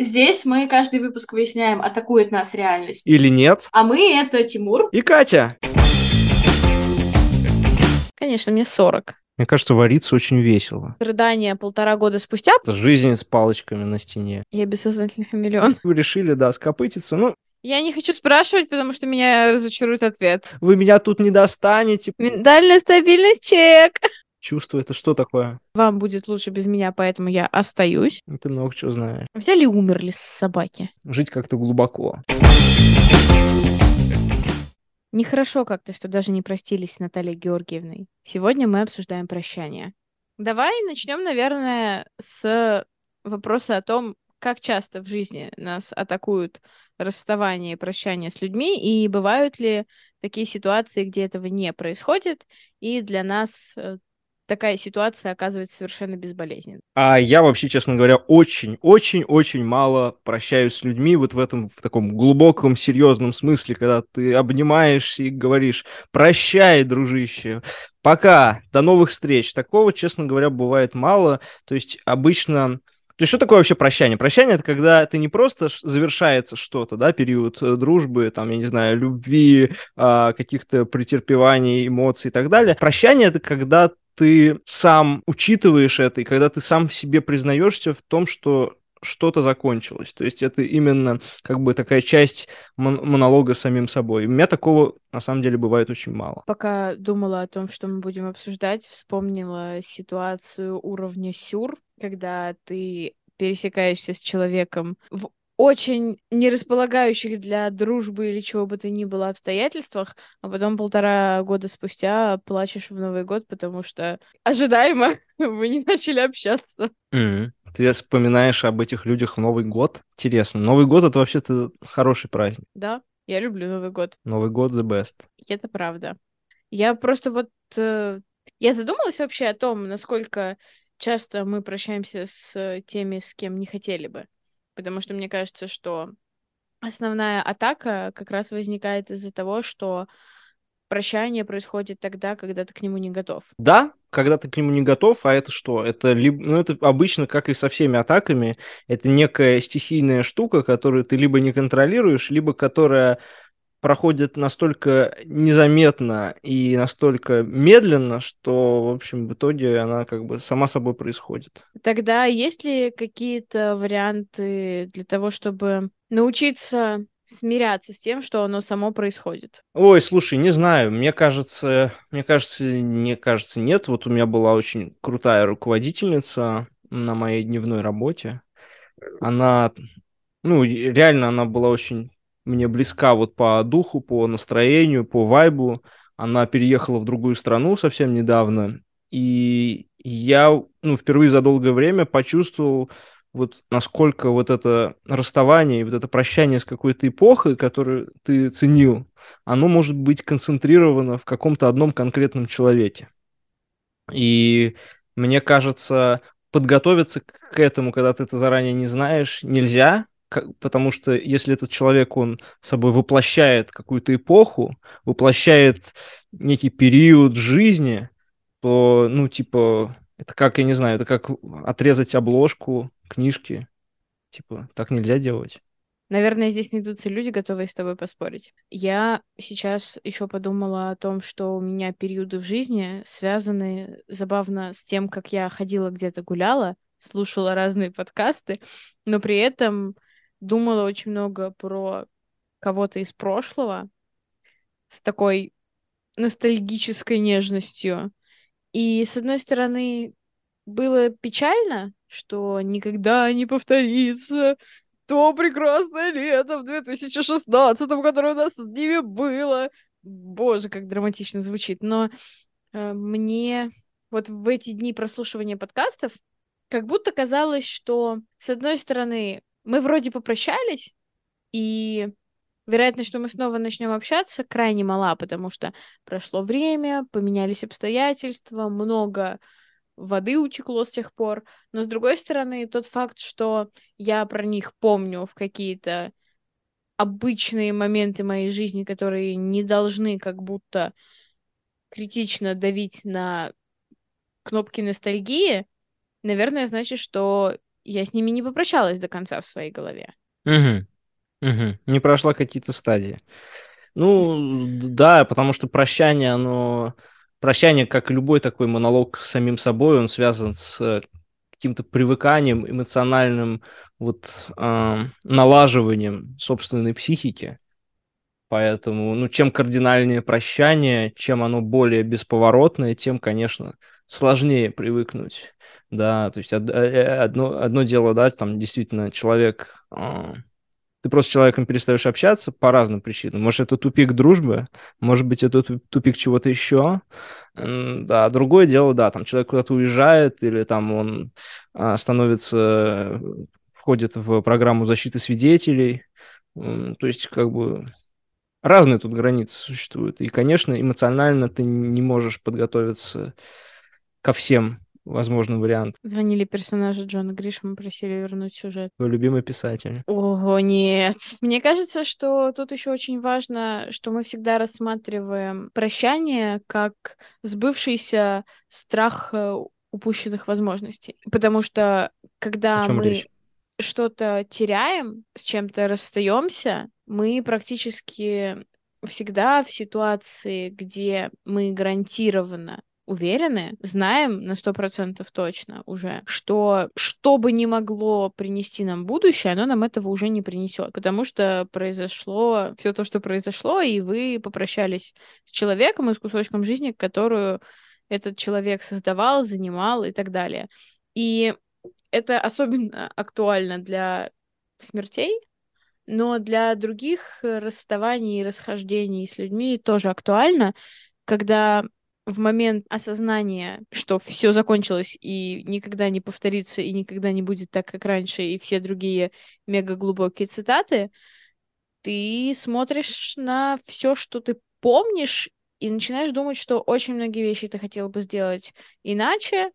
Здесь мы каждый выпуск выясняем, атакует нас реальность. Или нет. А мы — это Тимур. И Катя. Конечно, мне 40. Мне кажется, вариться очень весело. Рыдание полтора года спустя. Жизнь с палочками на стене. Я бессознательный хамелеон. Вы решили, да, скопытиться. Ну, Я не хочу спрашивать, потому что меня разочарует ответ. вы меня тут не достанете. Ментальная стабильность чек. Чувство это что такое? Вам будет лучше без меня, поэтому я остаюсь. Ну, Ты много чего знаешь. Взяли и умерли с собаки. Жить как-то глубоко. Нехорошо как-то, что даже не простились с Натальей Георгиевной. Сегодня мы обсуждаем прощание. Давай начнем, наверное, с вопроса о том, как часто в жизни нас атакуют расставание и прощание с людьми, и бывают ли такие ситуации, где этого не происходит, и для нас э, такая ситуация оказывается совершенно безболезненной. А я вообще, честно говоря, очень-очень-очень мало прощаюсь с людьми вот в этом, в таком глубоком, серьезном смысле, когда ты обнимаешься и говоришь «прощай, дружище», пока, до новых встреч. Такого, честно говоря, бывает мало. То есть обычно... То есть что такое вообще прощание? Прощание — это когда ты не просто завершается что-то, да, период э, дружбы, там, я не знаю, любви, а, каких-то претерпеваний, эмоций и так далее. Прощание — это когда ты сам учитываешь это, и когда ты сам себе признаешься в том, что что-то закончилось. То есть это именно как бы такая часть мон- монолога с самим собой. У меня такого на самом деле бывает очень мало. Пока думала о том, что мы будем обсуждать, вспомнила ситуацию уровня сюр, когда ты пересекаешься с человеком в очень не располагающих для дружбы или чего бы то ни было обстоятельствах, а потом полтора года спустя плачешь в Новый год, потому что ожидаемо вы не начали общаться. Мгм. Ты вспоминаешь об этих людях в Новый год? Интересно. Новый год это вообще-то хороший праздник. Да, я люблю Новый год. Новый год the best. Это правда. Я просто вот... э, Я задумалась вообще о том, насколько часто мы прощаемся с теми, с кем не хотели бы. Потому что мне кажется, что основная атака как раз возникает из-за того, что прощание происходит тогда, когда ты к нему не готов. Да, когда ты к нему не готов, а это что? Это либо, ну это обычно, как и со всеми атаками, это некая стихийная штука, которую ты либо не контролируешь, либо которая проходит настолько незаметно и настолько медленно, что, в общем, в итоге она как бы сама собой происходит. Тогда есть ли какие-то варианты для того, чтобы научиться смиряться с тем, что оно само происходит? Ой, слушай, не знаю, мне кажется, мне кажется, мне кажется, нет. Вот у меня была очень крутая руководительница на моей дневной работе. Она, ну, реально она была очень мне близка вот по духу, по настроению, по вайбу. Она переехала в другую страну совсем недавно, и я, ну, впервые за долгое время почувствовал вот насколько вот это расставание и вот это прощание с какой-то эпохой, которую ты ценил, оно может быть концентрировано в каком-то одном конкретном человеке. И мне кажется, подготовиться к этому, когда ты это заранее не знаешь, нельзя, потому что если этот человек, он собой воплощает какую-то эпоху, воплощает некий период жизни, то, ну, типа, это как, я не знаю, это как отрезать обложку книжки. Типа, так нельзя делать. Наверное, здесь найдутся люди, готовые с тобой поспорить. Я сейчас еще подумала о том, что у меня периоды в жизни связаны забавно с тем, как я ходила где-то гуляла, слушала разные подкасты, но при этом думала очень много про кого-то из прошлого с такой ностальгической нежностью. И, с одной стороны, было печально, что никогда не повторится то прекрасное лето в 2016, которое у нас с ними было. Боже, как драматично звучит. Но э, мне вот в эти дни прослушивания подкастов как будто казалось, что, с одной стороны, мы вроде попрощались, и вероятность, что мы снова начнем общаться, крайне мала, потому что прошло время, поменялись обстоятельства, много воды утекло с тех пор. Но с другой стороны, тот факт, что я про них помню в какие-то обычные моменты моей жизни, которые не должны как будто критично давить на кнопки ностальгии, наверное, значит, что я с ними не попрощалась до конца в своей голове. Угу. Угу. Не прошла какие-то стадии. Ну, да, потому что прощание, оно... Прощание, как любой такой монолог с самим собой, он связан с каким-то привыканием, эмоциональным вот э, налаживанием собственной психики. Поэтому, ну, чем кардинальнее прощание, чем оно более бесповоротное, тем, конечно, сложнее привыкнуть. Да, то есть э, одно, одно дело, да, там действительно человек э, ты просто с человеком перестаешь общаться по разным причинам. Может, это тупик дружбы, может быть, это тупик чего-то еще. Да, другое дело, да, там человек куда-то уезжает, или там он а, становится, входит в программу защиты свидетелей. То есть, как бы, разные тут границы существуют. И, конечно, эмоционально ты не можешь подготовиться ко всем возможный вариант. Звонили персонажи Джона Гришма, просили вернуть сюжет. Твой любимый писатель. Ого, нет. Мне кажется, что тут еще очень важно, что мы всегда рассматриваем прощание как сбывшийся страх э, упущенных возможностей. Потому что когда мы речь? что-то теряем, с чем-то расстаемся, мы практически всегда в ситуации, где мы гарантированно уверены, знаем на сто процентов точно уже, что что бы ни могло принести нам будущее, оно нам этого уже не принесет, потому что произошло все то, что произошло, и вы попрощались с человеком и с кусочком жизни, которую этот человек создавал, занимал и так далее. И это особенно актуально для смертей, но для других расставаний и расхождений с людьми тоже актуально, когда в момент осознания, что все закончилось и никогда не повторится, и никогда не будет так, как раньше, и все другие мега глубокие цитаты, ты смотришь на все, что ты помнишь, и начинаешь думать, что очень многие вещи ты хотел бы сделать иначе,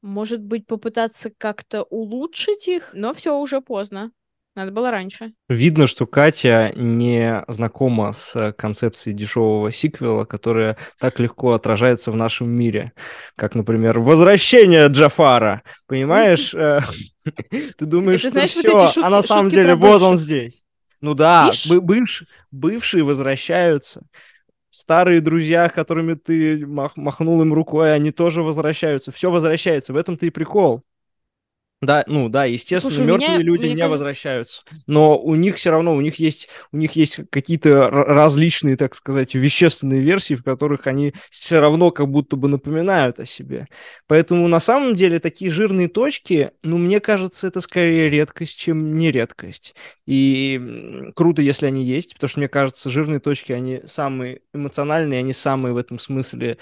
может быть, попытаться как-то улучшить их, но все уже поздно. Надо было раньше. Видно, что Катя не знакома с концепцией дешевого сиквела, которая так легко отражается в нашем мире. Как, например, «Возвращение Джафара». Понимаешь? Э, ты думаешь, что все, а на самом деле вот он здесь. Ну да, бывшие возвращаются старые друзья, которыми ты махнул им рукой, они тоже возвращаются. Все возвращается. В этом-то и прикол. Да, ну да, естественно, Слушай, мертвые меня, люди не кажется... возвращаются, но у них все равно у них есть у них есть какие-то различные, так сказать, вещественные версии, в которых они все равно как будто бы напоминают о себе. Поэтому на самом деле такие жирные точки, ну мне кажется, это скорее редкость, чем не редкость. И круто, если они есть, потому что мне кажется, жирные точки они самые эмоциональные, они самые в этом смысле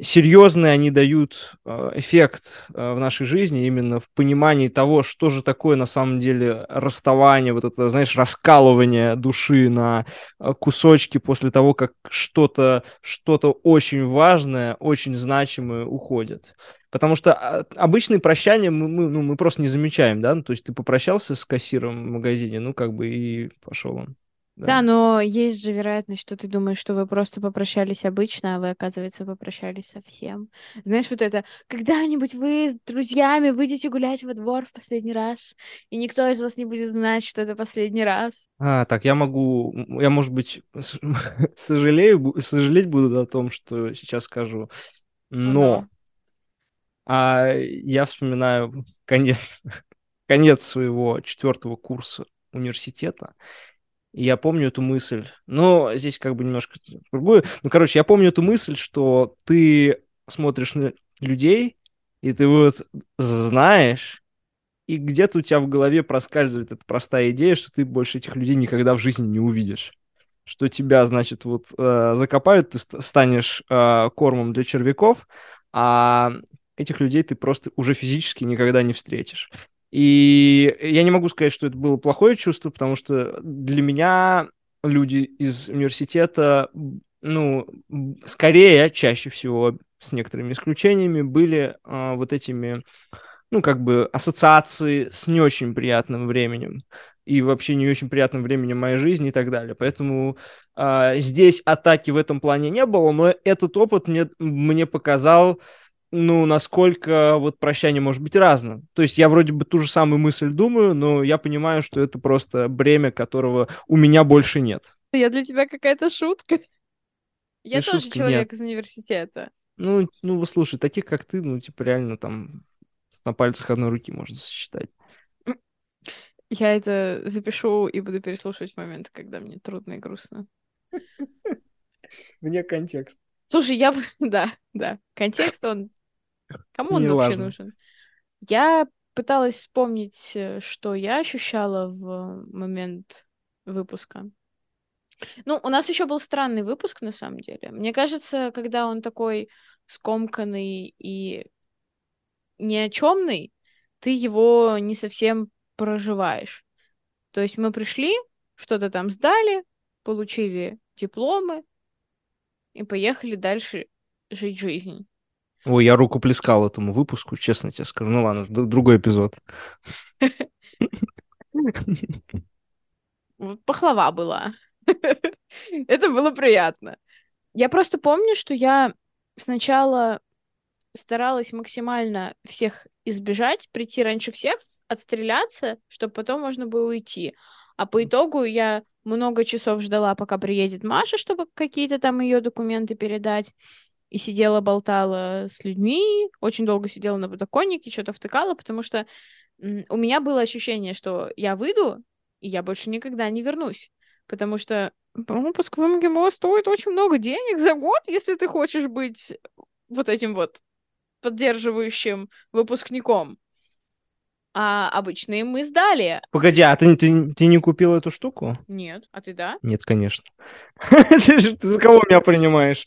серьезные они дают а, эффект а, в нашей жизни, именно в понимании того, что же такое на самом деле расставание, вот это, знаешь, раскалывание души на кусочки после того, как что-то что очень важное, очень значимое уходит. Потому что обычные прощания мы, мы, ну, мы просто не замечаем, да, ну, то есть ты попрощался с кассиром в магазине, ну, как бы и пошел он. Да. да, но есть же вероятность, что ты думаешь, что вы просто попрощались обычно, а вы, оказывается, попрощались совсем. Знаешь, вот это, когда-нибудь вы с друзьями выйдете гулять во двор в последний раз, и никто из вас не будет знать, что это последний раз. А, так, я могу, я, может быть, сожалею, сожалеть буду о том, что сейчас скажу, но а, я вспоминаю конец, конец своего четвертого курса университета, я помню эту мысль. Но здесь как бы немножко другое. Ну, короче, я помню эту мысль, что ты смотришь на людей, и ты вот знаешь, и где-то у тебя в голове проскальзывает эта простая идея, что ты больше этих людей никогда в жизни не увидишь. Что тебя, значит, вот э, закопают, ты станешь э, кормом для червяков, а этих людей ты просто уже физически никогда не встретишь. И я не могу сказать, что это было плохое чувство, потому что для меня люди из университета, ну, скорее, чаще всего, с некоторыми исключениями, были э, вот этими, ну, как бы ассоциации с не очень приятным временем и вообще не очень приятным временем моей жизни и так далее. Поэтому э, здесь атаки в этом плане не было, но этот опыт мне, мне показал, ну, насколько вот прощание может быть разным. То есть я вроде бы ту же самую мысль думаю, но я понимаю, что это просто бремя, которого у меня больше нет. Я для тебя какая-то шутка. Я Не тоже шутка, человек нет. из университета. Ну, ну, слушай, таких, как ты, ну, типа, реально там на пальцах одной руки можно сосчитать. Я это запишу и буду переслушивать в моменты, когда мне трудно и грустно. Вне контекста. Слушай, я... Да, да. Контекст, он... Кому он вообще нужен? Я пыталась вспомнить, э, что я ощущала в момент выпуска. Ну, у нас еще был странный выпуск, на самом деле. Мне кажется, когда он такой скомканный и ни о чемный, ты его не совсем проживаешь. То есть мы пришли, что-то там сдали, получили дипломы и поехали дальше жить жизнь. Ой, я руку плескал этому выпуску, честно тебе скажу. Ну ладно, другой эпизод. Пахлава была. Это было приятно. Я просто помню, что я сначала старалась максимально всех избежать, прийти раньше всех, отстреляться, чтобы потом можно было уйти. А по итогу я много часов ждала, пока приедет Маша, чтобы какие-то там ее документы передать. И сидела, болтала с людьми, очень долго сидела на подоконнике, что-то втыкала, потому что у меня было ощущение, что я выйду, и я больше никогда не вернусь. Потому что пропуск в МГИМО стоит очень много денег за год, если ты хочешь быть вот этим вот поддерживающим выпускником. А обычные мы сдали. Погоди, а ты, ты, ты не купил эту штуку? Нет, а ты да? Нет, конечно. Ты за кого меня принимаешь?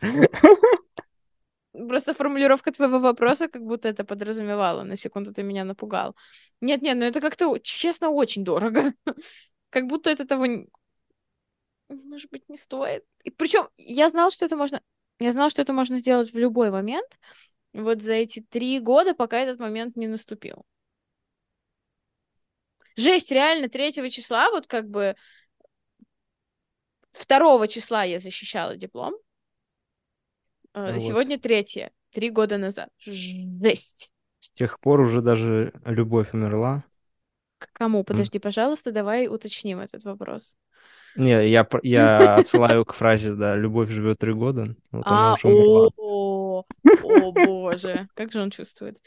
Просто формулировка твоего вопроса как будто это подразумевала. На секунду ты меня напугал. Нет-нет, ну это как-то, честно, очень дорого. Как будто это того, может быть, не стоит. И причем я знала, что это можно... Я знала, что это можно сделать в любой момент. Вот за эти три года, пока этот момент не наступил. Жесть, реально, третьего числа, вот как бы второго числа я защищала диплом. Э, Вот. Сегодня третье, три года назад. Жесть. С тех пор уже даже любовь умерла. К кому? Подожди, пожалуйста, давай уточним этот вопрос. Не, я, я отсылаю к фразе, да, любовь живет три года. Вот А, умерла. о, о, боже, как же он чувствует.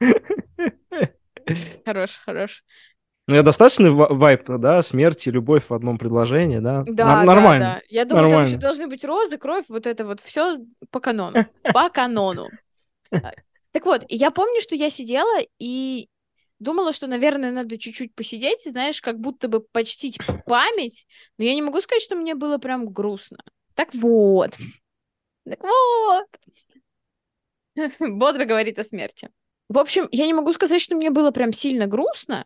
Хорош, хорош. Ну, я достаточно ва- вайп, да, смерть и любовь в одном предложении, да? Да, да, Нормально. да. Я думаю, там еще нормально. должны быть розы, кровь, вот это вот все по канону. По канону. Так вот, я помню, что я сидела и думала, что, наверное, надо чуть-чуть посидеть, знаешь, как будто бы почтить память, но я не могу сказать, что мне было прям грустно. Так вот. Так вот. Бодро говорит о смерти. В общем, я не могу сказать, что мне было прям сильно грустно.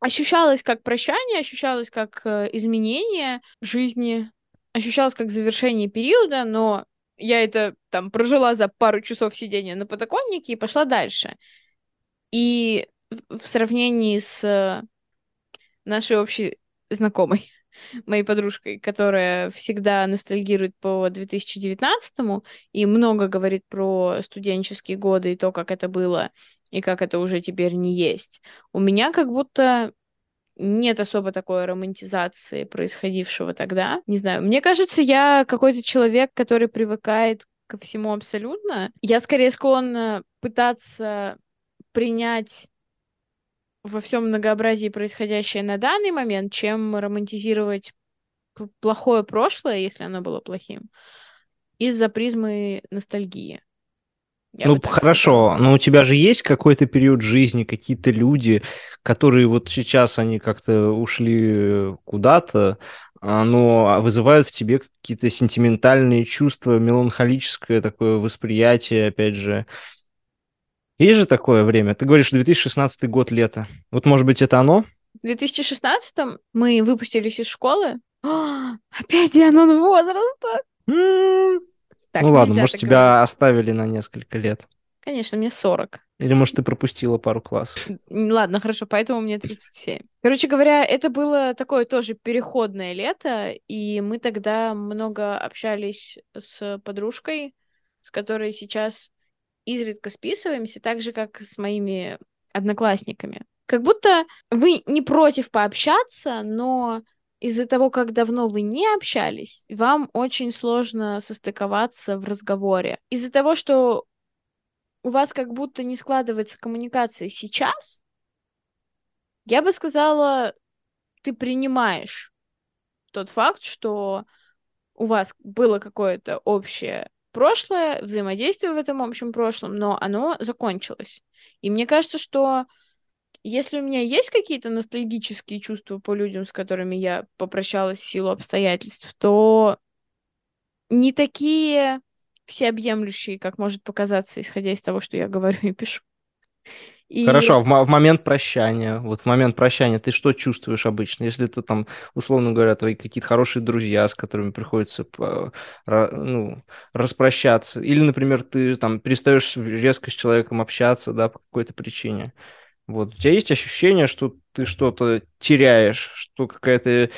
Ощущалось как прощание, ощущалось как э, изменение жизни, ощущалось как завершение периода, но я это там прожила за пару часов сидения на подоконнике и пошла дальше. И в сравнении с нашей общей знакомой, моей подружкой, которая всегда ностальгирует по 2019 и много говорит про студенческие годы и то, как это было, и как это уже теперь не есть. У меня как будто нет особо такой романтизации происходившего тогда. Не знаю, мне кажется, я какой-то человек, который привыкает ко всему абсолютно. Я скорее склонна пытаться принять во всем многообразии происходящее на данный момент, чем романтизировать плохое прошлое, если оно было плохим, из-за призмы ностальгии. Я ну, хорошо, сказала. но у тебя же есть какой-то период жизни, какие-то люди, которые вот сейчас они как-то ушли куда-то, а, но вызывают в тебе какие-то сентиментальные чувства, меланхолическое такое восприятие, опять же. Есть же такое время? Ты говоришь, 2016 год, лето. Вот, может быть, это оно? В 2016 мы выпустились из школы. А, Опять Дианон возраста. Так, ну ладно, может, тебя говорить. оставили на несколько лет. Конечно, мне 40. Или, может, ты пропустила пару классов. Ладно, хорошо, поэтому мне 37. Короче говоря, это было такое тоже переходное лето, и мы тогда много общались с подружкой, с которой сейчас изредка списываемся, так же, как с моими одноклассниками. Как будто вы не против пообщаться, но из-за того, как давно вы не общались, вам очень сложно состыковаться в разговоре. Из-за того, что у вас как будто не складывается коммуникация сейчас, я бы сказала, ты принимаешь тот факт, что у вас было какое-то общее прошлое, взаимодействие в этом общем прошлом, но оно закончилось. И мне кажется, что если у меня есть какие-то ностальгические чувства по людям, с которыми я попрощалась в силу обстоятельств, то не такие всеобъемлющие, как может показаться, исходя из того, что я говорю и пишу. И... Хорошо, а в, в момент прощания, вот в момент прощания ты что чувствуешь обычно? Если это там, условно говоря, твои какие-то хорошие друзья, с которыми приходится ну, распрощаться, или, например, ты там перестаешь резко с человеком общаться, да, по какой-то причине. Вот, у тебя есть ощущение, что ты что-то теряешь, что какая-то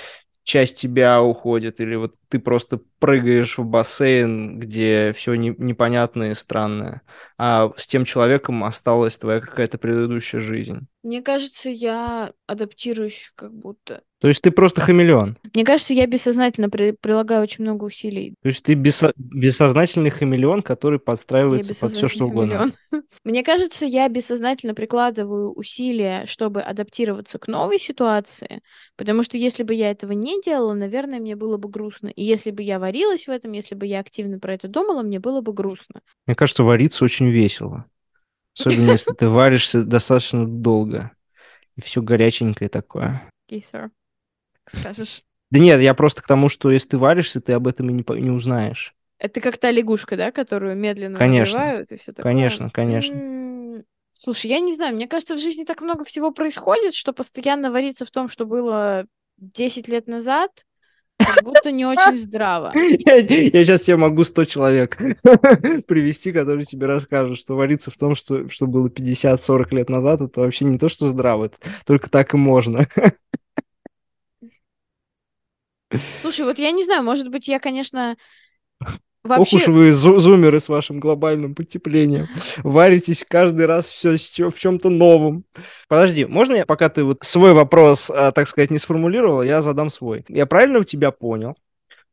часть тебя уходит, или вот ты просто прыгаешь в бассейн, где все не, непонятное и странное, а с тем человеком осталась твоя какая-то предыдущая жизнь. Мне кажется, я адаптируюсь как будто. То есть ты просто хамелеон? Мне кажется, я бессознательно при- прилагаю очень много усилий. То есть ты бессо- бессознательный хамелеон, который подстраивается под все, что угодно? Мне кажется, я бессознательно прикладываю усилия, чтобы адаптироваться к новой ситуации, потому что если бы я этого не делала, наверное, мне было бы грустно. И если бы я варилась в этом, если бы я активно про это думала, мне было бы грустно. Мне кажется, вариться очень весело. Особенно если ты варишься достаточно долго. И все горяченькое такое. Окей, okay, sir скажешь. Да нет, я просто к тому, что если ты варишься, ты об этом и не, не узнаешь. Это как та лягушка, да, которую медленно конечно, набивают и все такое? Конечно, конечно. Слушай, я не знаю, мне кажется, в жизни так много всего происходит, что постоянно вариться в том, что было 10 лет назад, как будто не очень здраво. Я, я сейчас тебе могу 100 человек привести, которые тебе расскажут, что вариться в том, что, что было 50-40 лет назад, это вообще не то, что здраво, это только так и можно. Слушай, вот я не знаю, может быть, я, конечно, Вообще... Ох уж вы зумеры с вашим глобальным потеплением. Варитесь каждый раз все в чем-то новом. Подожди, можно я, пока ты вот свой вопрос, а, так сказать, не сформулировал, я задам свой. Я правильно у тебя понял,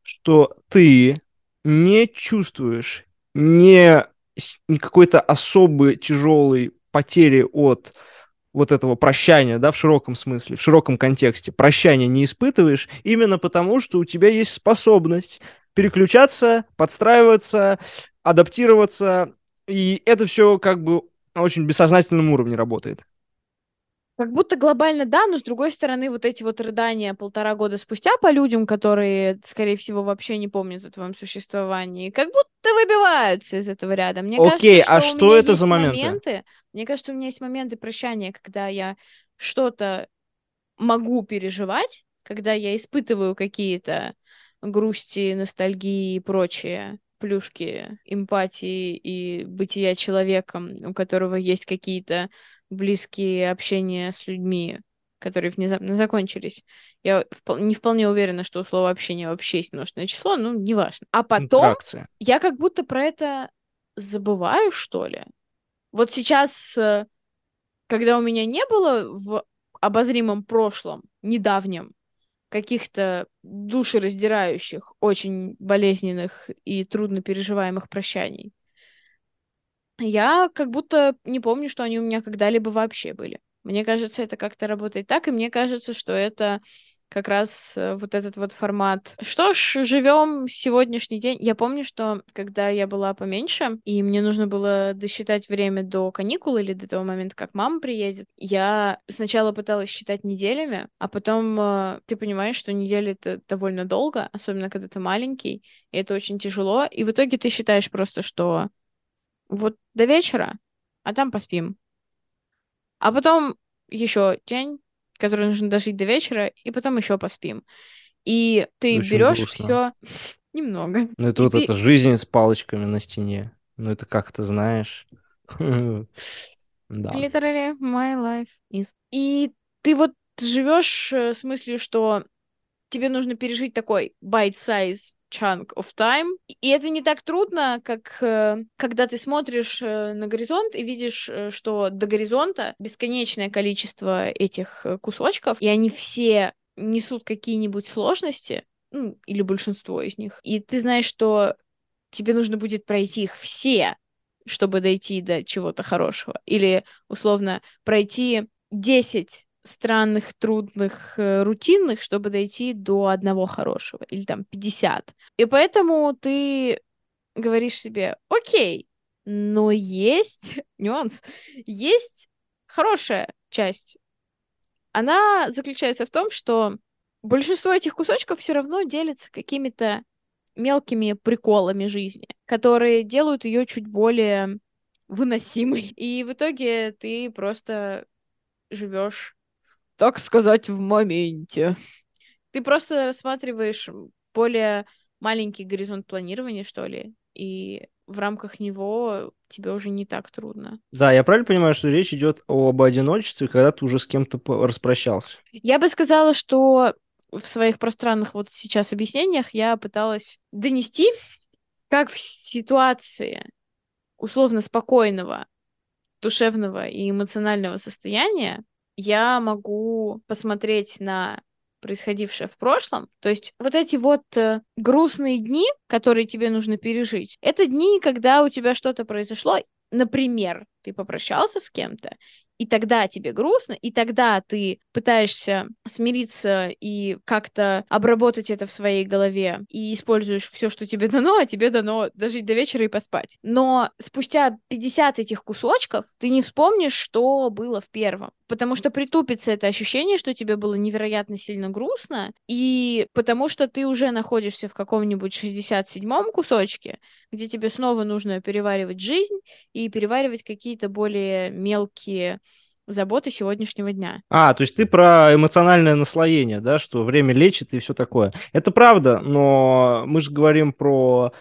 что ты не чувствуешь не какой-то особой тяжелой потери от вот этого прощания, да, в широком смысле, в широком контексте, прощания не испытываешь именно потому, что у тебя есть способность переключаться, подстраиваться, адаптироваться, и это все как бы на очень бессознательном уровне работает. Как будто глобально да, но с другой стороны, вот эти вот рыдания полтора года спустя по людям, которые, скорее всего, вообще не помнят о твоем существовании, как будто выбиваются из этого ряда. Мне Окей, кажется, что, а что это за моменты? моменты? Мне кажется, у меня есть моменты прощания, когда я что-то могу переживать, когда я испытываю какие-то грусти, ностальгии и прочие плюшки эмпатии и бытия человеком, у которого есть какие-то близкие общения с людьми, которые внезапно закончились. Я впол- не вполне уверена, что у слова общения вообще есть множественное число, ну, неважно. А потом Интеракция. я как будто про это забываю, что ли. Вот сейчас, э, когда у меня не было в обозримом прошлом, недавнем, каких-то душераздирающих, очень болезненных и трудно переживаемых прощаний, я как будто не помню, что они у меня когда-либо вообще были. Мне кажется, это как-то работает так, и мне кажется, что это как раз э, вот этот вот формат. Что ж, живем сегодняшний день. Я помню, что когда я была поменьше, и мне нужно было досчитать время до каникул или до того момента, как мама приедет, я сначала пыталась считать неделями, а потом э, ты понимаешь, что недели это довольно долго, особенно когда ты маленький, и это очень тяжело, и в итоге ты считаешь просто, что вот до вечера, а там поспим. А потом еще день, который нужно дожить до вечера, и потом еще поспим. И ты берешь все немного. Ну, это и вот ты... это жизнь с палочками на стене. Ну, это как ты знаешь. Да. Literally my life is. И ты вот живешь э, с мыслью, что тебе нужно пережить такой bite-size chunk of time. И это не так трудно, как э, когда ты смотришь э, на горизонт и видишь, э, что до горизонта бесконечное количество этих кусочков, и они все несут какие-нибудь сложности, ну, или большинство из них. И ты знаешь, что тебе нужно будет пройти их все, чтобы дойти до чего-то хорошего. Или, условно, пройти 10 странных, трудных, э, рутинных, чтобы дойти до одного хорошего. Или там 50. И поэтому ты говоришь себе, окей, но есть нюанс, есть хорошая часть. Она заключается в том, что большинство этих кусочков все равно делятся какими-то мелкими приколами жизни, которые делают ее чуть более выносимой. И в итоге ты просто живешь, так сказать, в моменте. Ты просто рассматриваешь более маленький горизонт планирования, что ли, и в рамках него тебе уже не так трудно. Да, я правильно понимаю, что речь идет об одиночестве, когда ты уже с кем-то распрощался? Я бы сказала, что в своих пространных вот сейчас объяснениях я пыталась донести, как в ситуации условно спокойного душевного и эмоционального состояния я могу посмотреть на происходившее в прошлом. То есть вот эти вот э, грустные дни, которые тебе нужно пережить, это дни, когда у тебя что-то произошло, например, ты попрощался с кем-то, и тогда тебе грустно, и тогда ты пытаешься смириться и как-то обработать это в своей голове, и используешь все, что тебе дано, а тебе дано дожить до вечера и поспать. Но спустя 50 этих кусочков ты не вспомнишь, что было в первом. Потому что притупится это ощущение, что тебе было невероятно сильно грустно, и потому что ты уже находишься в каком-нибудь 67-м кусочке, где тебе снова нужно переваривать жизнь и переваривать какие-то более мелкие заботы сегодняшнего дня. А, то есть ты про эмоциональное наслоение, да, что время лечит и все такое. Это правда, но мы же говорим про,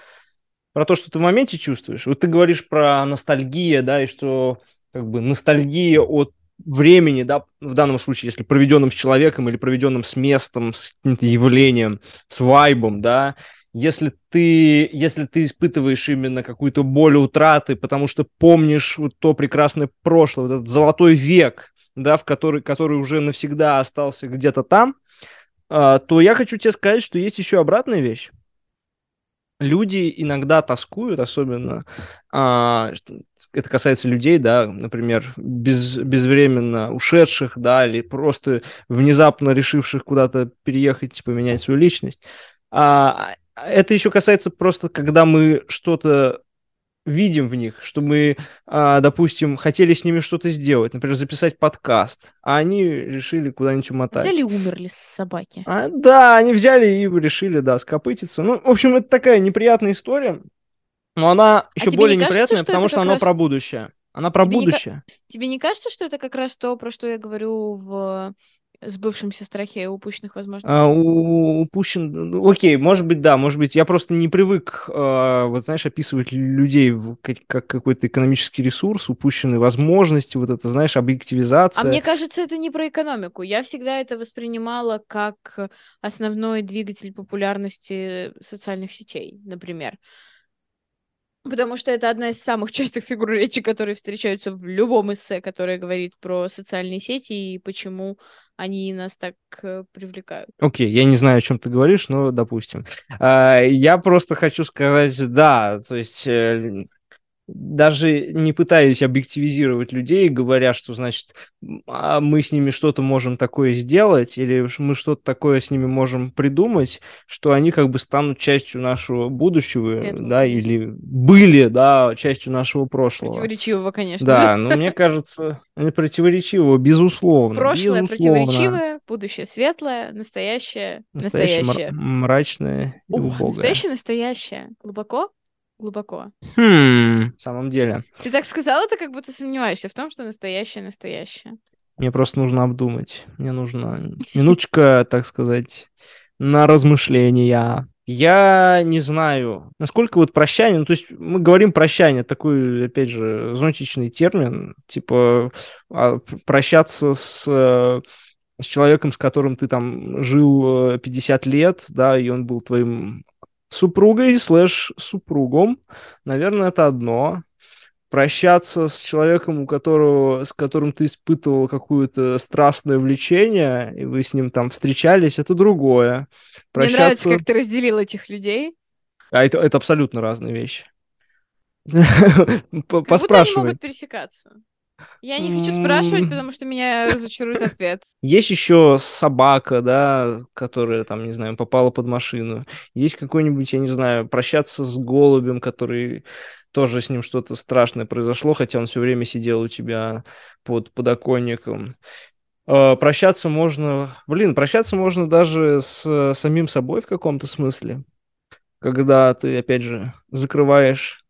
про то, что ты в моменте чувствуешь. Вот ты говоришь про ностальгию, да, и что как бы ностальгия от времени, да, в данном случае, если проведенным с человеком или проведенным с местом, с каким-то явлением, с вайбом, да, если ты, если ты испытываешь именно какую-то боль утраты, потому что помнишь вот то прекрасное прошлое, вот этот золотой век, да, в который, который уже навсегда остался где-то там, а, то я хочу тебе сказать, что есть еще обратная вещь. Люди иногда тоскуют, особенно а, это касается людей, да, например, без, безвременно ушедших, да, или просто внезапно решивших куда-то переехать, поменять свою личность. А, это еще касается просто, когда мы что-то видим в них, что мы, а, допустим, хотели с ними что-то сделать, например, записать подкаст, а они решили куда-нибудь умотать. Взяли и умерли с собаки. А, да, они взяли и решили, да, скопытиться. Ну, в общем, это такая неприятная история, но она еще а более неприятная, кажется, потому что она раз... про будущее. Она про тебе будущее. Не... Тебе не кажется, что это как раз то, про что я говорю в сбывшемся страхе упущенных возможностей? А, у, упущен... Ну, окей, может быть, да, может быть. Я просто не привык, э, вот знаешь, описывать людей в, как, как какой-то экономический ресурс, упущенные возможности, вот это, знаешь, объективизация. А мне кажется, это не про экономику. Я всегда это воспринимала как основной двигатель популярности социальных сетей, например. Потому что это одна из самых частых фигур речи, которые встречаются в любом эссе, которое говорит про социальные сети и почему они нас так э, привлекают. Окей, okay, я не знаю, о чем ты говоришь, но допустим. Uh, я просто хочу сказать, да, то есть э, даже не пытаясь объективизировать людей, говоря, что, значит, а мы с ними что-то можем такое сделать, или мы что-то такое с ними можем придумать, что они как бы станут частью нашего будущего, Это да, или были, да, частью нашего прошлого. Противоречивого, конечно. Да, но мне кажется, они противоречивого, безусловно. Прошлое безусловно. противоречивое, будущее светлое, настоящее настоящее. настоящее. мрачное и О, Настоящее настоящее. Глубоко? Глубоко. Хм, в самом деле. Ты так сказал это, как будто сомневаешься в том, что настоящее настоящее. Мне просто нужно обдумать. Мне нужно минуточка, так сказать, на размышления. Я не знаю, насколько вот прощание, ну, то есть мы говорим прощание, такой, опять же, зонтичный термин, типа а, прощаться с, с человеком, с которым ты там жил 50 э, лет, да, и он был твоим супругой слэш супругом, наверное, это одно. Прощаться с человеком, у которого, с которым ты испытывал какое-то страстное влечение, и вы с ним там встречались, это другое. Мне нравится, как ты разделил этих людей. А это, это абсолютно разные вещи. Как будто они могут пересекаться. Я не хочу спрашивать, потому что меня разочарует ответ. Есть еще собака, да, которая, там, не знаю, попала под машину. Есть какой-нибудь, я не знаю, прощаться с голубем, который тоже с ним что-то страшное произошло, хотя он все время сидел у тебя под подоконником. А, прощаться можно, блин, прощаться можно даже с самим собой в каком-то смысле, когда ты, опять же, закрываешь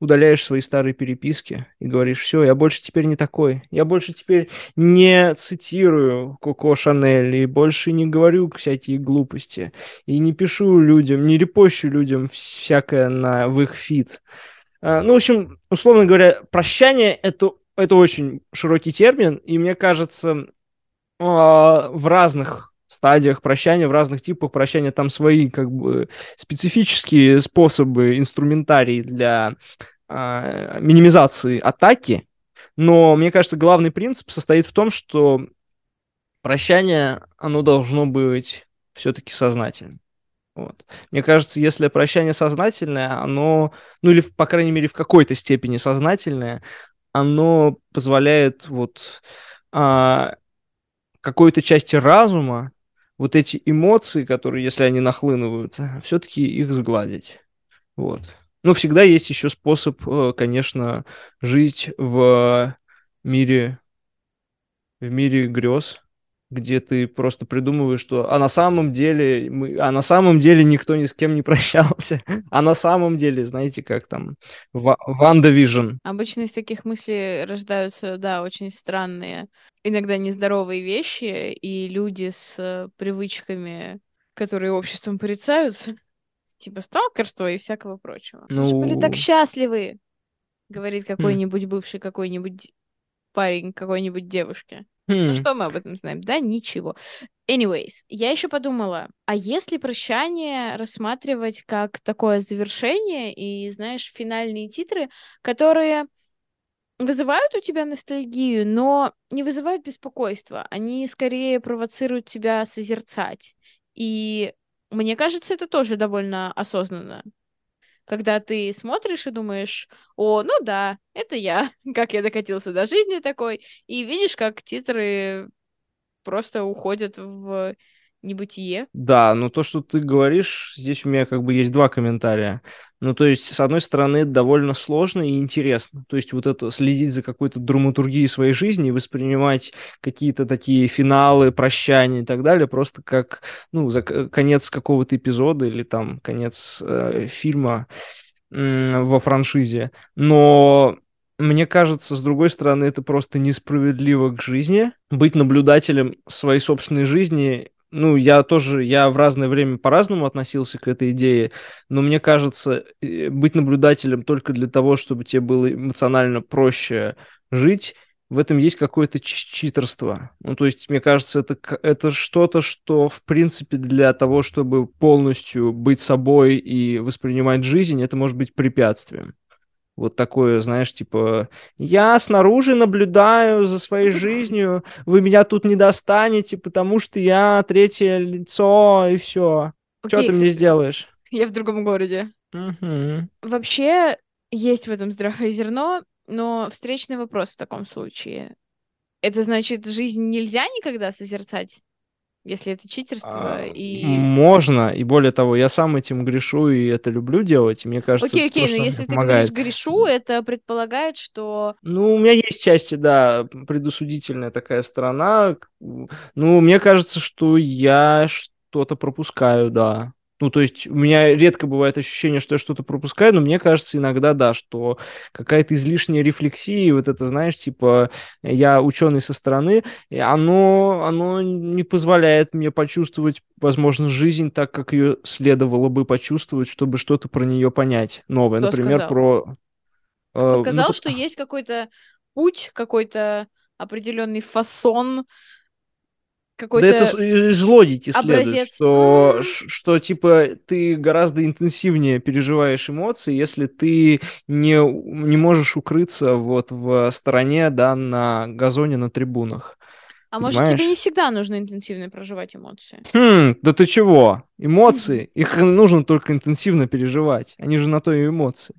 удаляешь свои старые переписки и говоришь, все, я больше теперь не такой, я больше теперь не цитирую Коко Шанель и больше не говорю всякие глупости и не пишу людям, не репощу людям всякое на, в их фит. А, ну, в общем, условно говоря, прощание это, это очень широкий термин, и мне кажется, а, в разных стадиях прощания, в разных типах прощания, там свои как бы специфические способы, инструментарий для э, минимизации атаки, но мне кажется, главный принцип состоит в том, что прощание, оно должно быть все-таки сознательным. Вот. Мне кажется, если прощание сознательное, оно, ну или, по крайней мере, в какой-то степени сознательное, оно позволяет вот а, какой-то части разума вот эти эмоции, которые, если они нахлынывают, все-таки их сгладить. Вот. Но всегда есть еще способ, э, конечно, жить в мире, в мире грез, где ты просто придумываешь, что а на самом деле мы, а на самом деле никто ни с кем не прощался, а на самом деле, знаете, как там WandaVision. Обычно из таких мыслей рождаются, да, очень странные, иногда нездоровые вещи, и люди с э, привычками, которые обществом порицаются, типа сталкерства и всякого прочего. Ну... Мы же были так счастливы, говорит хм. какой-нибудь бывший какой-нибудь парень какой-нибудь девушке. Ну что мы об этом знаем? Да, ничего. Anyways, я еще подумала, а если прощание рассматривать как такое завершение и, знаешь, финальные титры, которые вызывают у тебя ностальгию, но не вызывают беспокойства. Они скорее провоцируют тебя созерцать. И мне кажется, это тоже довольно осознанно когда ты смотришь и думаешь, о, ну да, это я, как я докатился до жизни такой, и видишь, как титры просто уходят в небытие. Да, но то, что ты говоришь, здесь у меня как бы есть два комментария. Ну, то есть, с одной стороны, довольно сложно и интересно. То есть, вот это следить за какой-то драматургией своей жизни и воспринимать какие-то такие финалы, прощания и так далее, просто как, ну, за конец какого-то эпизода или там конец э, фильма э, во франшизе. Но мне кажется, с другой стороны, это просто несправедливо к жизни. Быть наблюдателем своей собственной жизни ну, я тоже, я в разное время по-разному относился к этой идее, но мне кажется, быть наблюдателем только для того, чтобы тебе было эмоционально проще жить, в этом есть какое-то читерство. Ну, то есть, мне кажется, это, это что-то, что, в принципе, для того, чтобы полностью быть собой и воспринимать жизнь, это может быть препятствием вот такое, знаешь, типа, я снаружи наблюдаю за своей жизнью, вы меня тут не достанете, потому что я третье лицо, и все. Okay. Что ты мне сделаешь? Я в другом городе. Угу. Вообще, есть в этом здравое зерно, но встречный вопрос в таком случае. Это значит, жизнь нельзя никогда созерцать? Если это читерство а, и... Можно, и более того, я сам этим грешу, и это люблю делать, и мне кажется, Окей, окей, но если помогает. ты говоришь грешу, это предполагает, что... Ну, у меня есть части, да, предусудительная такая сторона. Ну, мне кажется, что я что-то пропускаю, да. Ну, то есть у меня редко бывает ощущение, что я что-то пропускаю, но мне кажется иногда, да, что какая-то излишняя рефлексия, вот это, знаешь, типа, я ученый со стороны, оно, оно не позволяет мне почувствовать, возможно, жизнь так, как ее следовало бы почувствовать, чтобы что-то про нее понять новое. Кто Например, сказал? про... Э, сказал, ну, что есть какой-то путь, какой-то определенный фасон какой-то... Да это из логики следует, образец. что, что типа ты гораздо интенсивнее переживаешь эмоции, если ты не, не можешь укрыться вот в стороне, да, на газоне на трибунах. А может, тебе не Понимаешь? всегда нужно интенсивно проживать эмоции? Хм, да ты чего? Эмоции, их нужно только интенсивно переживать. Они же на то и эмоции.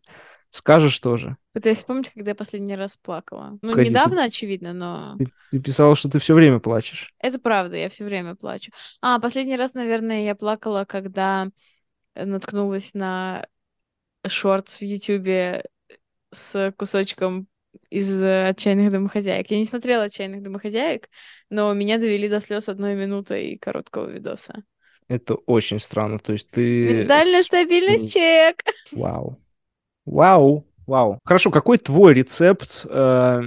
Скажешь тоже. Пытаюсь вспомнить, когда я последний раз плакала. Ну, ты- недавно, очевидно, но... Ты, ты писала, что ты все время плачешь. Это правда, я все время плачу. А, последний раз, наверное, я плакала, когда наткнулась на шортс в Ютубе с кусочком из «Отчаянных домохозяек». Я не смотрела «Отчаянных домохозяек», но меня довели до слез одной минутой короткого видоса. Это очень странно. То есть ты... Ментальная стабильность чек! Вау. Вау. Вау. Хорошо, какой твой рецепт, э,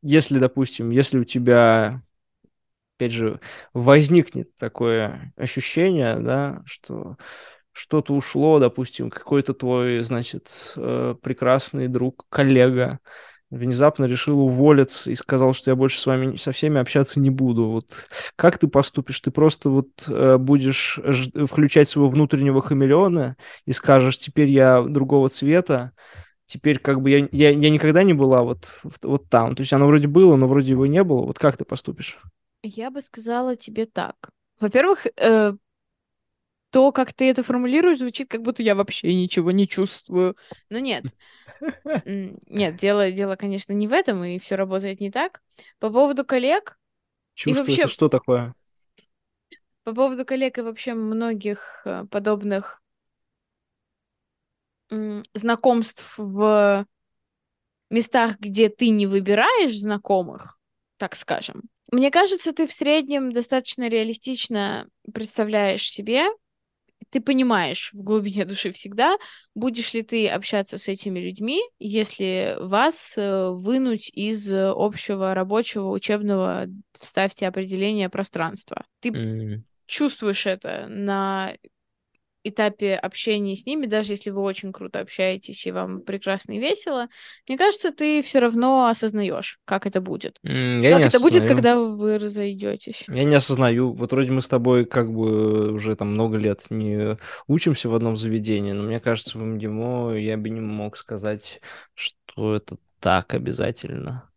если, допустим, если у тебя, опять же, возникнет такое ощущение, да, что что-то ушло, допустим, какой-то твой, значит, э, прекрасный друг, коллега внезапно решил уволиться и сказал, что я больше с вами со всеми общаться не буду. Вот как ты поступишь? Ты просто вот э, будешь ж- включать своего внутреннего хамелеона и скажешь, теперь я другого цвета, теперь как бы я, я, я никогда не была вот, вот там. То есть оно вроде было, но вроде его не было. Вот как ты поступишь? Я бы сказала тебе так. Во-первых, э, то, как ты это формулируешь, звучит, как будто я вообще ничего не чувствую. Но нет. Нет, дело, дело, конечно, не в этом, и все работает не так. По поводу коллег, Чувство вообще- это что такое? по поводу коллег и вообще многих э, подобных знакомств в местах, где ты не выбираешь знакомых, так скажем. Мне кажется, ты в среднем достаточно реалистично представляешь себе, ты понимаешь в глубине души всегда, будешь ли ты общаться с этими людьми, если вас э, вынуть из э, общего рабочего учебного, вставьте определение пространства. Ты М, чувствуешь это на этапе общения с ними, даже если вы очень круто общаетесь и вам прекрасно и весело, мне кажется, ты все равно осознаешь, как это будет. Я как это будет, осознаю. когда вы разойдетесь. Я не осознаю. Вот вроде мы с тобой как бы уже там много лет не учимся в одном заведении, но мне кажется, в МГИМО я бы не мог сказать, что это так обязательно.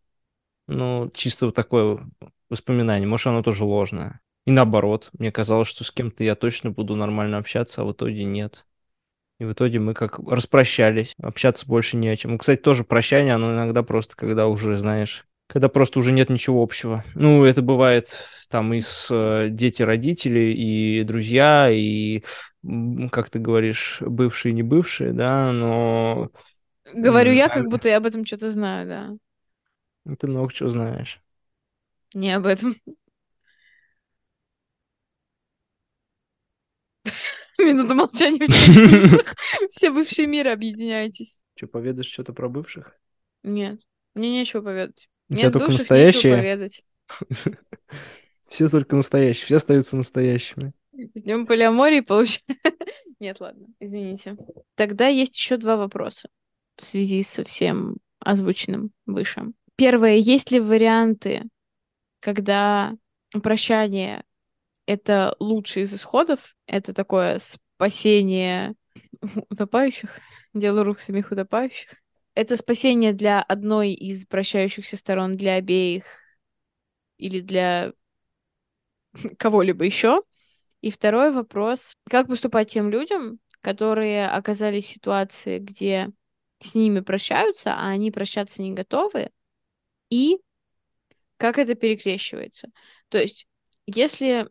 Ну, чисто вот такое воспоминание. Может, оно тоже ложное. И наоборот, мне казалось, что с кем-то я точно буду нормально общаться, а в итоге нет. И в итоге мы как распрощались, общаться больше не о чем. Ну, Кстати, тоже прощание, оно иногда просто, когда уже, знаешь, когда просто уже нет ничего общего. Ну, это бывает там и с э, дети родители, и друзья, и, как ты говоришь, бывшие, не бывшие, да, но Говорю М, я, как будто я об этом что-то знаю, да. ты много чего знаешь. Не об этом. Минута молчания. Все бывшие мира, объединяйтесь. Что, поведаешь что-то про бывших? Нет, мне нечего поведать. У тебя Нет только настоящие? нечего поведать. Все только настоящие, все остаются настоящими. С днем полиамории получается. Нет, ладно, извините. Тогда есть еще два вопроса в связи со всем озвученным выше. Первое, есть ли варианты, когда прощание это лучший из исходов, это такое спасение утопающих, дело рук самих утопающих. Это спасение для одной из прощающихся сторон, для обеих или для кого-либо еще. И второй вопрос, как поступать тем людям, которые оказались в ситуации, где с ними прощаются, а они прощаться не готовы, и как это перекрещивается. То есть, если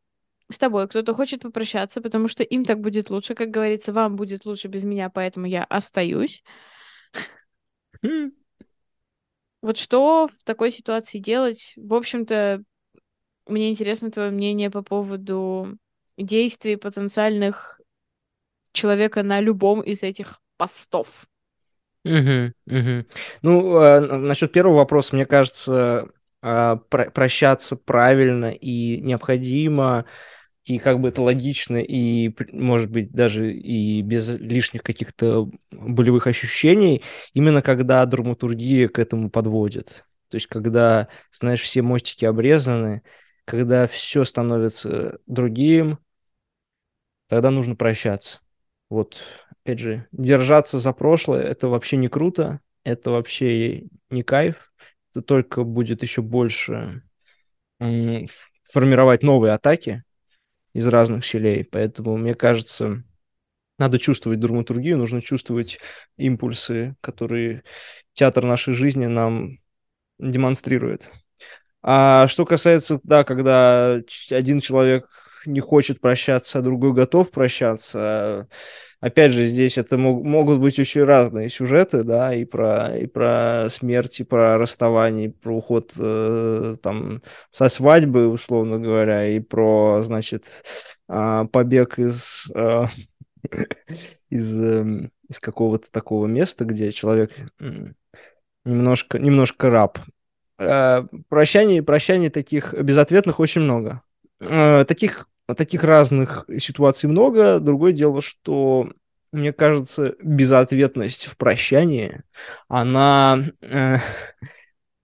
с тобой кто-то хочет попрощаться, потому что им так будет лучше, как говорится, вам будет лучше без меня, поэтому я остаюсь. М, Вот что в такой ситуации делать? В общем-то, мне интересно твое мнение по поводу действий потенциальных человека на любом из этих постов. Мгм, мгм. Ну, а, н- насчет первого вопроса, мне кажется, а, про- прощаться правильно и необходимо, и как бы это логично, и, может быть, даже и без лишних каких-то болевых ощущений, именно когда драматургия к этому подводит. То есть, когда, знаешь, все мостики обрезаны, когда все становится другим, тогда нужно прощаться. Вот, опять же, держаться за прошлое – это вообще не круто, это вообще не кайф, это только будет еще больше формировать новые атаки из разных щелей. Поэтому, мне кажется, надо чувствовать драматургию, нужно чувствовать импульсы, которые театр нашей жизни нам демонстрирует. А что касается, да, когда один человек не хочет прощаться, а другой готов прощаться, опять же, здесь это мог, могут быть очень разные сюжеты, да, и про, и про смерть, и про расставание, и про уход э, там со свадьбы, условно говоря, и про, значит, э, побег из, э, из, э, из какого-то такого места, где человек немножко, немножко раб. Э, прощаний, прощаний таких безответных очень много. Э, таких, таких разных ситуаций много. Другое дело, что мне кажется, безответность в прощании, она, э,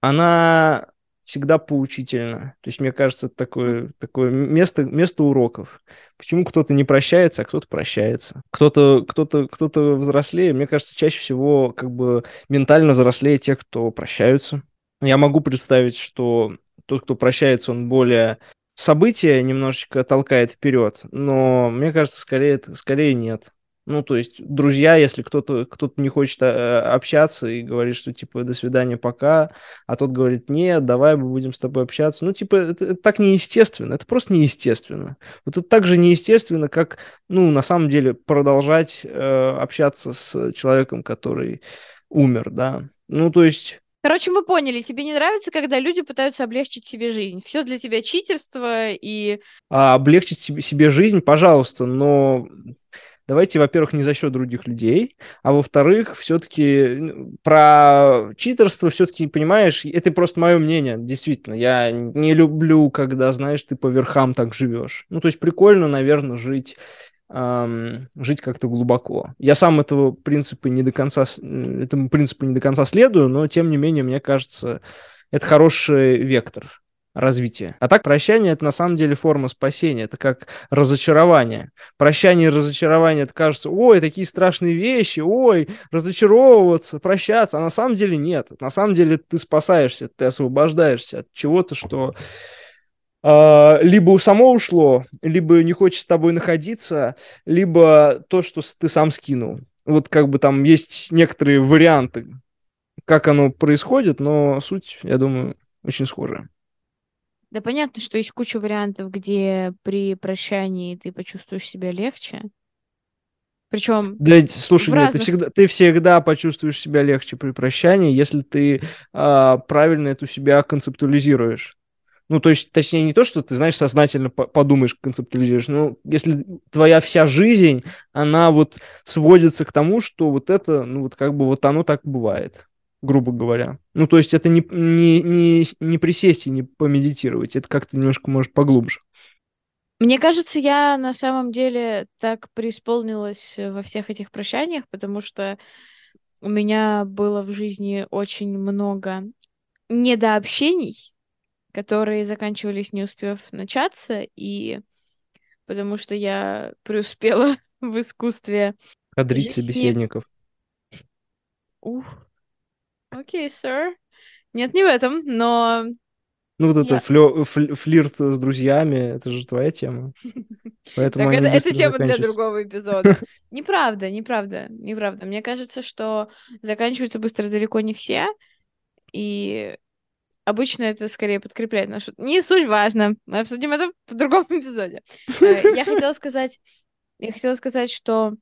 она всегда поучительна. То есть, мне кажется, это такое, такое место, место уроков. Почему кто-то не прощается, а кто-то прощается. Кто-то кто -то, кто -то взрослее, мне кажется, чаще всего как бы ментально взрослее те, кто прощаются. Я могу представить, что тот, кто прощается, он более события немножечко толкает вперед, но мне кажется, скорее, скорее нет. Ну, то есть, друзья, если кто-то кто не хочет э, общаться и говорит, что, типа, до свидания, пока, а тот говорит, нет, давай мы будем с тобой общаться. Ну, типа, это, это так неестественно, это просто неестественно. Вот это так же неестественно, как, ну, на самом деле, продолжать э, общаться с человеком, который умер, да. Ну, то есть... Короче, мы поняли, тебе не нравится, когда люди пытаются облегчить себе жизнь. Все для тебя читерство и... А, облегчить себе, жизнь, пожалуйста, но давайте, во-первых, не за счет других людей, а во-вторых, все-таки про читерство все-таки, понимаешь, это просто мое мнение, действительно. Я не люблю, когда, знаешь, ты по верхам так живешь. Ну, то есть прикольно, наверное, жить жить как-то глубоко. Я сам этого принципа не до конца, этому принципу не до конца следую, но тем не менее, мне кажется, это хороший вектор развития. А так прощание это на самом деле форма спасения, это как разочарование. Прощание и разочарование, это кажется, ой, такие страшные вещи, ой, разочаровываться, прощаться, а на самом деле нет. На самом деле ты спасаешься, ты освобождаешься от чего-то, что э, либо само ушло, либо не хочет с тобой находиться, либо то, что ты сам скинул. Вот как бы там есть некоторые варианты, как оно происходит, но суть, я думаю, очень схожая. Да понятно, что есть куча вариантов, где при прощании ты почувствуешь себя легче. Причем. Да, слушай, нет, разных... ты, всегда, ты всегда почувствуешь себя легче при прощании, если ты а, правильно эту себя концептуализируешь. Ну, то есть, точнее, не то, что ты, знаешь, сознательно подумаешь, концептуализируешь, но если твоя вся жизнь, она вот сводится к тому, что вот это, ну, вот как бы вот оно так бывает грубо говоря. Ну, то есть это не, не, не, не присесть и не помедитировать, это как-то немножко, может, поглубже. Мне кажется, я на самом деле так преисполнилась во всех этих прощаниях, потому что у меня было в жизни очень много недообщений, которые заканчивались, не успев начаться, и потому что я преуспела в искусстве Кадрить собеседников. Ух, Окей, сэр. Нет, не в этом, но... Ну, вот я... это флё, фл, флирт с друзьями, это же твоя тема. Поэтому так это, это тема для другого эпизода. Неправда, неправда, неправда. Мне кажется, что заканчиваются быстро далеко не все, и обычно это скорее подкрепляет нашу... Не суть важно, мы обсудим это в другом эпизоде. Э, я хотела сказать, я хотела сказать, что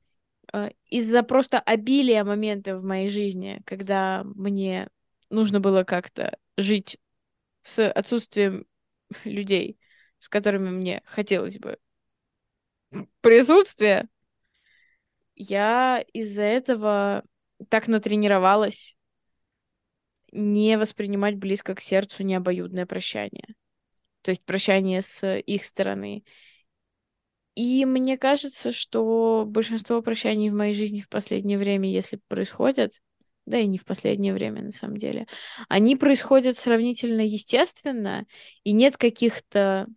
Э, из-за просто обилия моментов в моей жизни, когда мне нужно было как-то жить с отсутствием людей, с которыми мне хотелось бы присутствия, я из-за этого так натренировалась не воспринимать близко к сердцу необоюдное прощание. То есть прощание с их стороны. И мне кажется, что большинство прощаний в моей жизни в последнее время, если происходят, да и не в последнее время, на самом деле, они происходят сравнительно естественно, и нет каких-то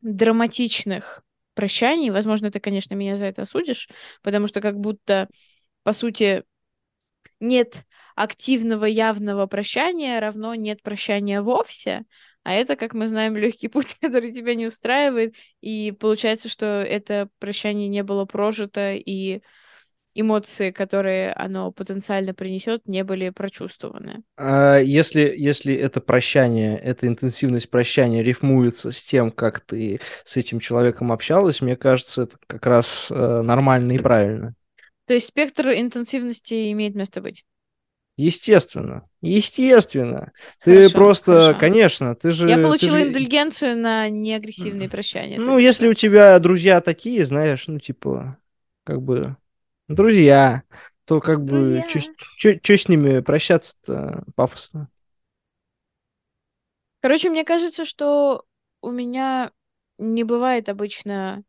драматичных прощаний. Возможно, ты, конечно, меня за это осудишь, потому что как будто, по сути, нет активного явного прощания равно нет прощания вовсе, а это, как мы знаем, легкий путь, который тебя не устраивает, и получается, что это прощание не было прожито, и эмоции, которые оно потенциально принесет, не были прочувствованы. А если, если это прощание, эта интенсивность прощания рифмуется с тем, как ты с этим человеком общалась, мне кажется, это как раз э, нормально и правильно. То есть спектр интенсивности имеет место быть? Естественно, естественно. Хорошо, ты просто, хорошо. конечно, ты же... Я получила же... индульгенцию на неагрессивные прощания. Ну, если у тебя друзья такие, знаешь, ну, типа, как бы друзья, то как бы что с ними прощаться-то пафосно? Короче, мне кажется, что у меня не бывает обычно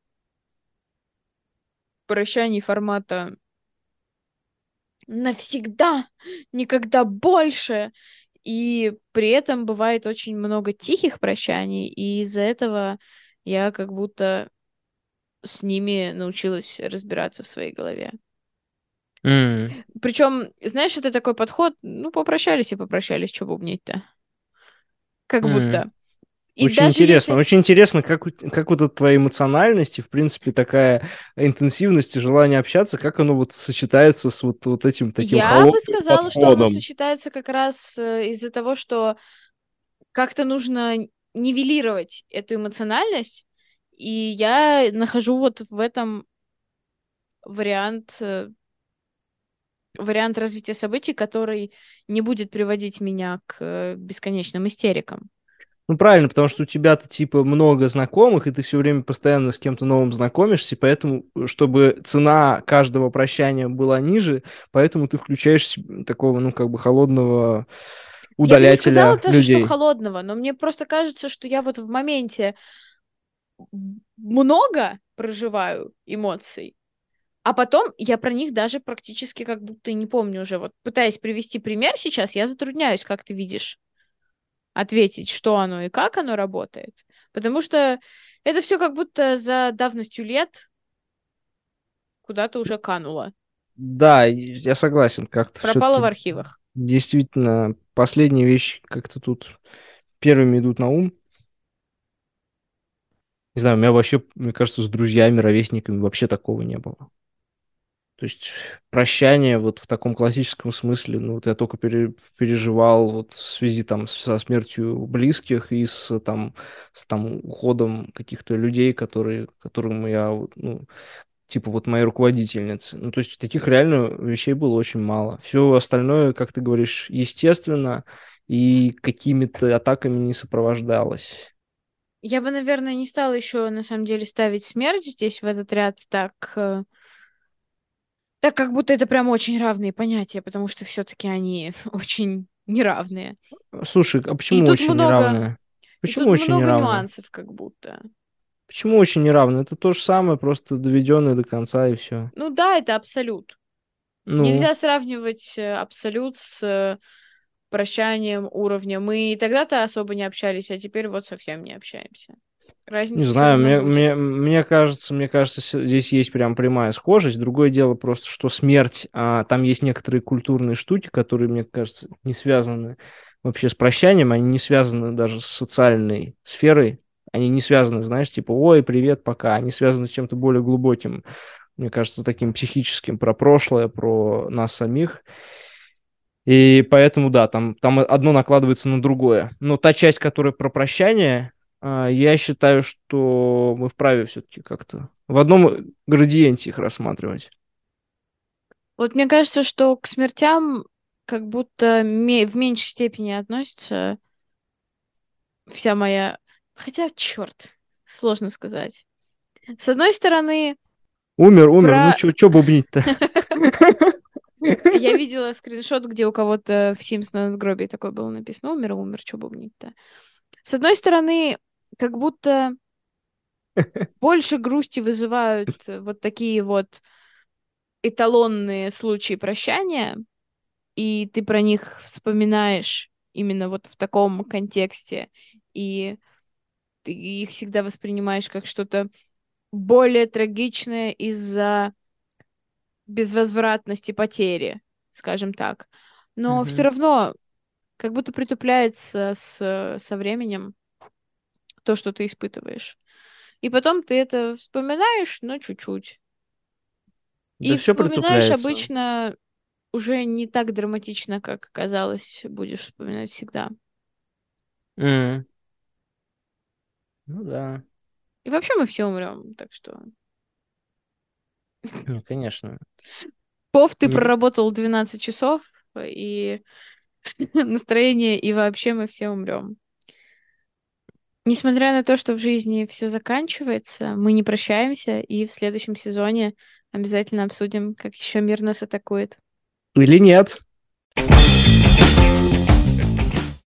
прощаний формата навсегда, никогда больше. И при этом бывает очень много тихих прощаний, и из-за этого я как будто с ними научилась разбираться в своей голове. Mm. Причем, знаешь, это такой подход, ну, попрощались и попрощались, что бубнить-то. Как mm. будто. И очень интересно, если... очень интересно, как, как вот от твоей эмоциональности, в принципе, такая интенсивность и желание общаться, как оно вот сочетается с вот, вот этим таким Я бы сказала, подходом. что оно сочетается как раз э, из-за того, что как-то нужно нивелировать эту эмоциональность, и я нахожу вот в этом вариант э, вариант развития событий, который не будет приводить меня к э, бесконечным истерикам. Ну, правильно, потому что у тебя-то, типа, много знакомых, и ты все время постоянно с кем-то новым знакомишься, и поэтому, чтобы цена каждого прощания была ниже, поэтому ты включаешь такого, ну, как бы, холодного удалятеля Я не сказала даже, людей. что холодного, но мне просто кажется, что я вот в моменте много проживаю эмоций, а потом я про них даже практически как будто не помню уже. Вот пытаясь привести пример сейчас, я затрудняюсь, как ты видишь, ответить, что оно и как оно работает. Потому что это все как будто за давностью лет куда-то уже кануло. Да, я согласен, как-то пропало в архивах. Действительно, последние вещи как-то тут первыми идут на ум. Не знаю, у меня вообще, мне кажется, с друзьями, ровесниками вообще такого не было. То есть прощание вот в таком классическом смысле, ну вот я только пере, переживал вот в связи там со смертью близких и с там с там уходом каких-то людей, которые которым я ну типа вот моей руководительницы. Ну то есть таких реально вещей было очень мало. Все остальное, как ты говоришь, естественно и какими-то атаками не сопровождалось. Я бы, наверное, не стала еще на самом деле ставить смерть здесь в этот ряд так э, так как будто это прям очень равные понятия, потому что все-таки они очень неравные. Слушай, а почему очень много... неравные? Почему тут очень много неравные? нюансов, как будто. Почему очень неравно? Это то же самое, просто доведенное до конца и все. Ну да, это абсолют. Ну. Нельзя сравнивать э, абсолют с прощанием уровня. Мы и тогда-то особо не общались, а теперь вот совсем не общаемся. Разница не знаю, мне, мне, мне кажется, мне кажется, здесь есть прям прямая схожесть. Другое дело просто, что смерть, а, там есть некоторые культурные штуки, которые, мне кажется, не связаны вообще с прощанием, они не связаны даже с социальной сферой, они не связаны, знаешь, типа, ой, привет, пока, они связаны с чем-то более глубоким, мне кажется, таким психическим, про прошлое, про нас самих. И поэтому, да, там, там одно накладывается на другое. Но та часть, которая про прощание, я считаю, что мы вправе все-таки как-то в одном градиенте их рассматривать. Вот мне кажется, что к смертям как будто в меньшей степени относится вся моя... Хотя, черт, сложно сказать. С одной стороны... Умер, умер, про... ну что бубнить-то? Я видела скриншот, где у кого-то в Sims на надгробии такой было написано «Умер, умер, что бубнить-то?» С одной стороны, как будто больше грусти вызывают вот такие вот эталонные случаи прощания, и ты про них вспоминаешь именно вот в таком контексте, и ты их всегда воспринимаешь как что-то более трагичное из-за безвозвратности потери, скажем так. Но Мгм. все равно как будто притупляется с, со временем то, что ты испытываешь. И потом ты это вспоминаешь, но чуть-чуть. Да И все вспоминаешь обычно уже не так драматично, как казалось, будешь вспоминать всегда. М. Ну да, И вообще мы все умрем, так что... ну, конечно. Пов, ты Не- проработал 12 часов, и настроение, и вообще мы все умрем. Несмотря на то, что в жизни все заканчивается, мы не прощаемся, и в следующем сезоне обязательно обсудим, как еще мир нас атакует. Или нет.